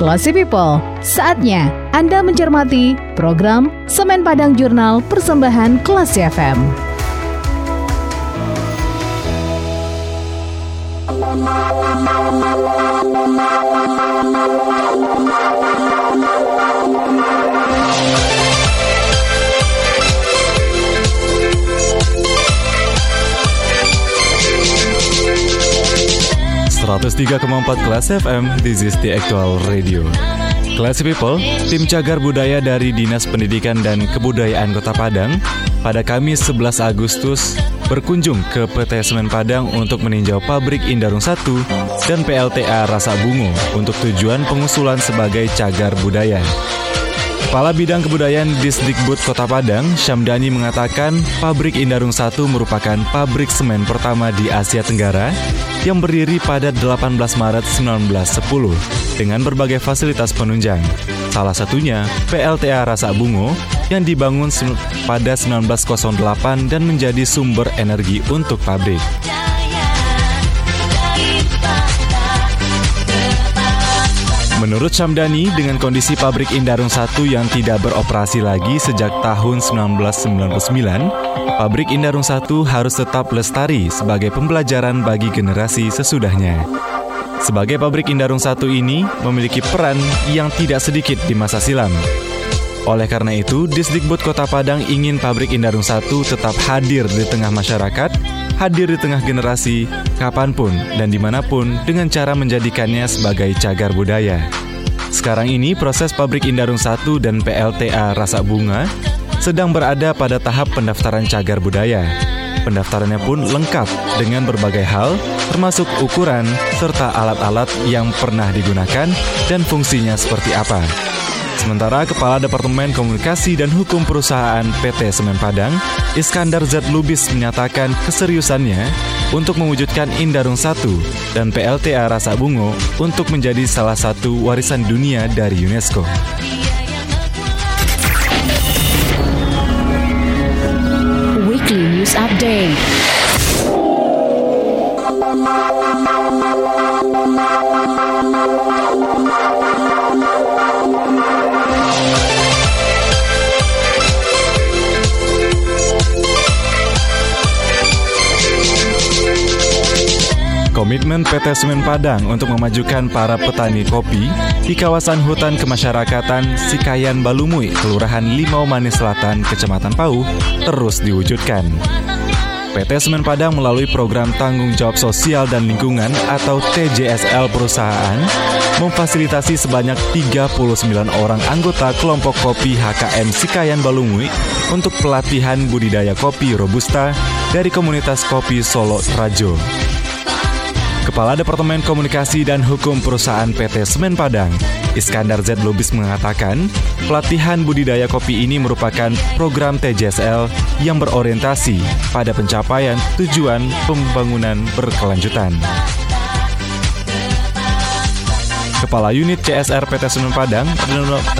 Classy People, saatnya Anda mencermati program Semen Padang Jurnal Persembahan Classy FM. Empat kelas FM, this is the actual radio. Classy People, tim cagar budaya dari Dinas Pendidikan dan Kebudayaan Kota Padang pada Kamis 11 Agustus berkunjung ke PT Semen Padang untuk meninjau pabrik Indarung 1 dan PLTA Rasa Bungo untuk tujuan pengusulan sebagai cagar budaya. Kepala Bidang Kebudayaan Disdikbud Kota Padang, Syamdani mengatakan pabrik Indarung 1 merupakan pabrik semen pertama di Asia Tenggara yang berdiri pada 18 Maret 1910 dengan berbagai fasilitas penunjang. Salah satunya PLTA Rasa Bungo yang dibangun pada 1908 dan menjadi sumber energi untuk pabrik. Menurut Syamdani, dengan kondisi pabrik Indarung 1 yang tidak beroperasi lagi sejak tahun 1999, pabrik Indarung 1 harus tetap lestari sebagai pembelajaran bagi generasi sesudahnya. Sebagai pabrik Indarung 1 ini memiliki peran yang tidak sedikit di masa silam. Oleh karena itu, Disdikbud Kota Padang ingin pabrik Indarung 1 tetap hadir di tengah masyarakat hadir di tengah generasi, kapan pun dan di mana pun dengan cara menjadikannya sebagai cagar budaya. Sekarang ini proses pabrik Indarung 1 dan PLTA Rasa Bunga sedang berada pada tahap pendaftaran cagar budaya. Pendaftarannya pun lengkap dengan berbagai hal, termasuk ukuran serta alat-alat yang pernah digunakan dan fungsinya seperti apa. Sementara Kepala Departemen Komunikasi dan Hukum Perusahaan PT Semen Padang, Iskandar Z. Lubis menyatakan keseriusannya untuk mewujudkan Indarung 1 dan PLTA Rasa Bungo untuk menjadi salah satu warisan dunia dari UNESCO. Weekly News Update Komitmen PT Semen Padang untuk memajukan para petani kopi di kawasan hutan kemasyarakatan Sikayan Balumui, Kelurahan Limau Manis Selatan, Kecamatan Pau, terus diwujudkan. PT Semen Padang melalui program Tanggung Jawab Sosial dan Lingkungan atau TJSL perusahaan memfasilitasi sebanyak 39 orang anggota kelompok kopi HKM Sikayan Balumui untuk pelatihan budidaya kopi Robusta dari komunitas kopi Solo Rajo. Kepala Departemen Komunikasi dan Hukum Perusahaan PT Semen Padang, Iskandar Z. Lubis mengatakan, pelatihan budidaya kopi ini merupakan program TJSL yang berorientasi pada pencapaian tujuan pembangunan berkelanjutan. Kepala Unit CSR PT Semen Padang,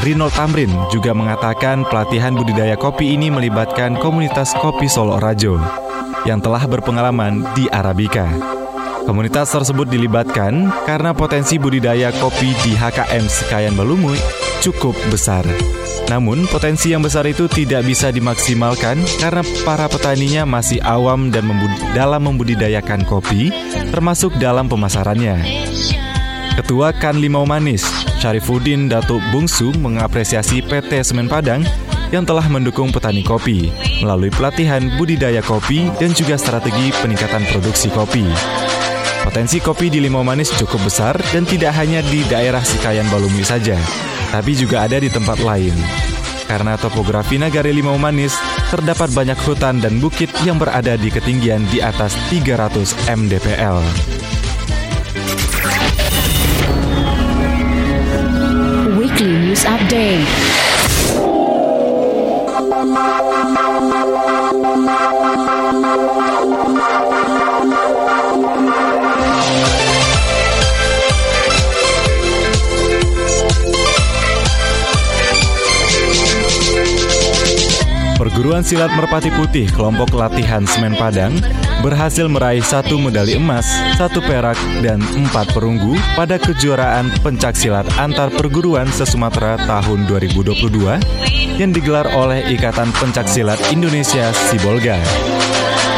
Rinald Tamrin, juga mengatakan pelatihan budidaya kopi ini melibatkan komunitas kopi Solo Rajo yang telah berpengalaman di Arabica. Komunitas tersebut dilibatkan karena potensi budidaya kopi di HKM Sekayan Balumui cukup besar. Namun, potensi yang besar itu tidak bisa dimaksimalkan karena para petaninya masih awam dan membud dalam membudidayakan kopi, termasuk dalam pemasarannya. Ketua Kan Limau Manis, Syarifuddin Datuk Bungsu mengapresiasi PT Semen Padang yang telah mendukung petani kopi melalui pelatihan budidaya kopi dan juga strategi peningkatan produksi kopi. Potensi kopi di Limau Manis cukup besar dan tidak hanya di daerah Sikayan Balumi saja, tapi juga ada di tempat lain. Karena topografi Nagari Limau Manis, terdapat banyak hutan dan bukit yang berada di ketinggian di atas 300 mdpl. Weekly News Update Perguruan silat Merpati Putih kelompok latihan Semen Padang berhasil meraih satu medali emas, satu perak, dan empat perunggu pada kejuaraan pencak silat antar perguruan se-Sumatera tahun 2022 yang digelar oleh Ikatan Pencak Silat Indonesia Sibolga.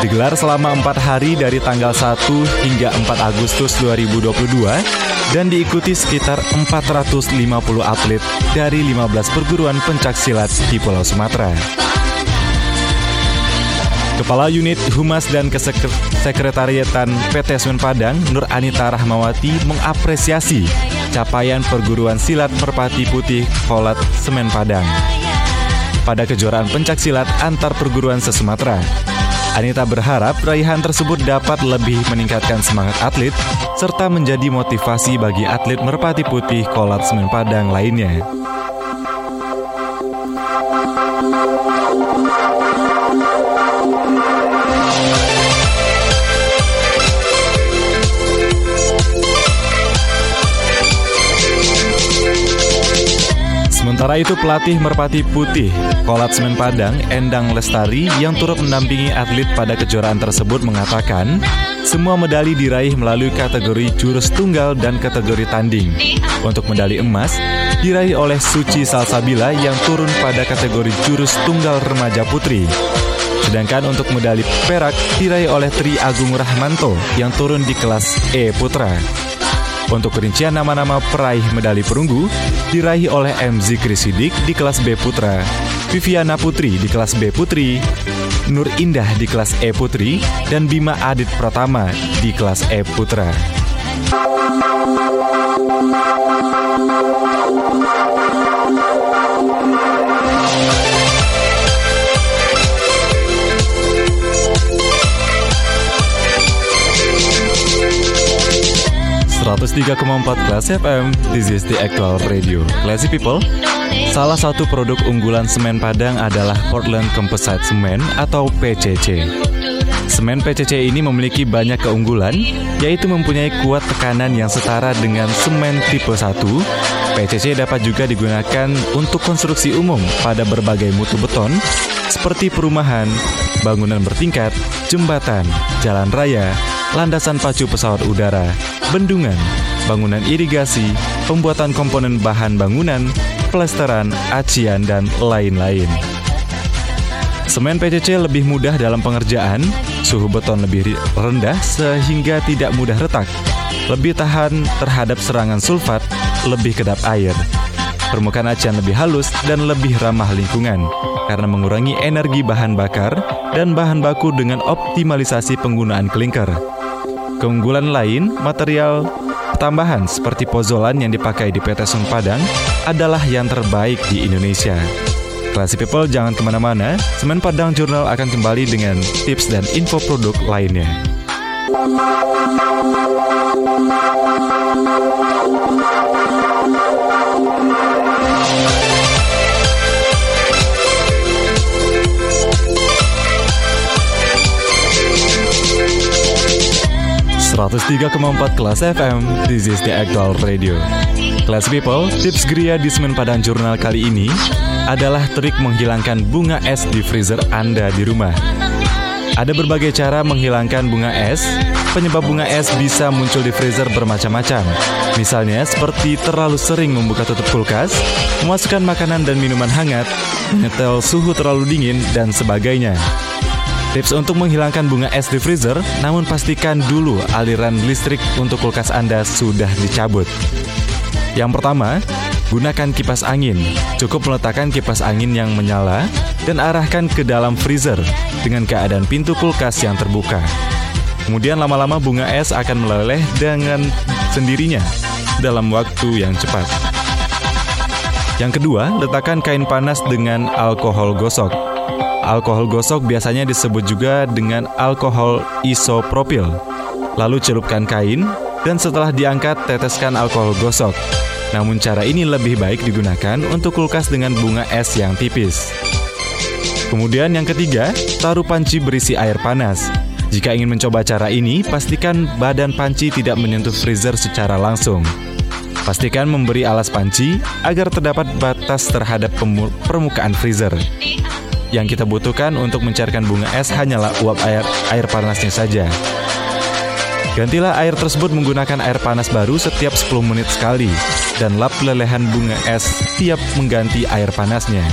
Digelar selama empat hari dari tanggal 1 hingga 4 Agustus 2022 dan diikuti sekitar 450 atlet dari 15 perguruan pencak silat di Pulau Sumatera. Kepala Unit Humas dan Kesekretariatan PT Semen Padang, Nur Anita Rahmawati mengapresiasi capaian perguruan silat Merpati Putih Kolat Semen Padang pada kejuaraan pencak silat antar perguruan se-Sumatera. Anita berharap raihan tersebut dapat lebih meningkatkan semangat atlet serta menjadi motivasi bagi atlet Merpati Putih Kolat Semen Padang lainnya. Música Sementara itu pelatih Merpati Putih, Kolat Semen Padang, Endang Lestari yang turut mendampingi atlet pada kejuaraan tersebut mengatakan, semua medali diraih melalui kategori jurus tunggal dan kategori tanding. Untuk medali emas, diraih oleh Suci Salsabila yang turun pada kategori jurus tunggal remaja putri. Sedangkan untuk medali perak diraih oleh Tri Agung Rahmanto yang turun di kelas E Putra. Untuk rincian nama-nama peraih medali perunggu diraih oleh M. Zikri Sidik di kelas B Putra, Viviana Putri di kelas B Putri, Nur Indah di kelas E Putri, dan Bima Adit Pratama di kelas E Putra. 103,4 Kelas FM, this is the actual radio. Classy people, salah satu produk unggulan semen Padang adalah Portland Composite Cement atau PCC. Semen PCC ini memiliki banyak keunggulan, yaitu mempunyai kuat tekanan yang setara dengan semen tipe 1. PCC dapat juga digunakan untuk konstruksi umum pada berbagai mutu beton, seperti perumahan, bangunan bertingkat, jembatan, jalan raya, landasan pacu pesawat udara, bendungan, bangunan irigasi, pembuatan komponen bahan bangunan, pelesteran, acian, dan lain-lain. Semen PCC lebih mudah dalam pengerjaan, suhu beton lebih rendah sehingga tidak mudah retak, lebih tahan terhadap serangan sulfat, lebih kedap air. Permukaan acian lebih halus dan lebih ramah lingkungan karena mengurangi energi bahan bakar dan bahan baku dengan optimalisasi penggunaan klinker. Keunggulan lain, material tambahan seperti pozolan yang dipakai di PT Sun Padang adalah yang terbaik di Indonesia. Classy People jangan ke mana-mana, Semen Padang Jurnal akan kembali dengan tips dan info produk lainnya. 103,4 kelas FM, this is the actual radio. Class people, tips Gria di Semen Padang Jurnal kali ini adalah trik menghilangkan bunga es di freezer Anda di rumah. Ada berbagai cara menghilangkan bunga es. Penyebab bunga es bisa muncul di freezer bermacam-macam. Misalnya seperti terlalu sering membuka tutup kulkas, memasukkan makanan dan minuman hangat, menyetel suhu terlalu dingin, dan sebagainya. Tips untuk menghilangkan bunga es di freezer, namun pastikan dulu aliran listrik untuk kulkas Anda sudah dicabut. Yang pertama, gunakan kipas angin. Cukup meletakkan kipas angin yang menyala dan arahkan ke dalam freezer dengan keadaan pintu kulkas yang terbuka. Kemudian lama-lama bunga es akan meleleh dengan sendirinya dalam waktu yang cepat. Yang kedua, letakkan kain panas dengan alkohol gosok. Alkohol gosok biasanya disebut juga dengan alkohol isopropil. Lalu celupkan kain dan setelah diangkat teteskan alkohol gosok. Namun cara ini lebih baik digunakan untuk kulkas dengan bunga es yang tipis. Kemudian yang ketiga, taruh panci berisi air panas. Jika ingin mencoba cara ini, pastikan badan panci tidak menyentuh freezer secara langsung. Pastikan memberi alas panci agar terdapat batas terhadap permukaan freezer. Yang kita butuhkan untuk mencairkan bunga es hanyalah uap air, air panasnya saja. Gantilah air tersebut menggunakan air panas baru setiap 10 menit sekali dan lap lelehan bunga es tiap mengganti air panasnya.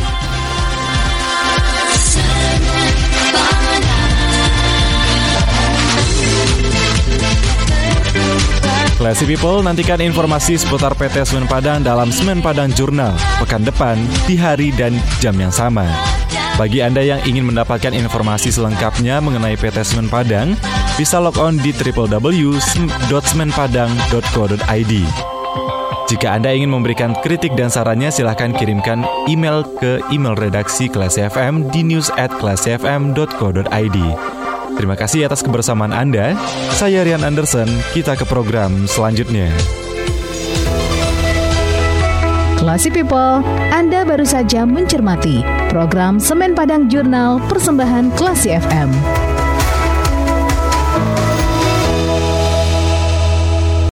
Classy People, nantikan informasi seputar PT Semen Padang dalam Semen Padang Jurnal pekan depan di hari dan jam yang sama. Bagi Anda yang ingin mendapatkan informasi selengkapnya mengenai PT Semen Padang, bisa log on di www.semenpadang.co.id. Jika Anda ingin memberikan kritik dan sarannya, silahkan kirimkan email ke email redaksi Classy FM di news at classyfm.co.id. Terima kasih atas kebersamaan Anda. Saya Rian Anderson, kita ke program selanjutnya. Classy People, Anda baru saja mencermati program Semen Padang Jurnal Persembahan Classy FM.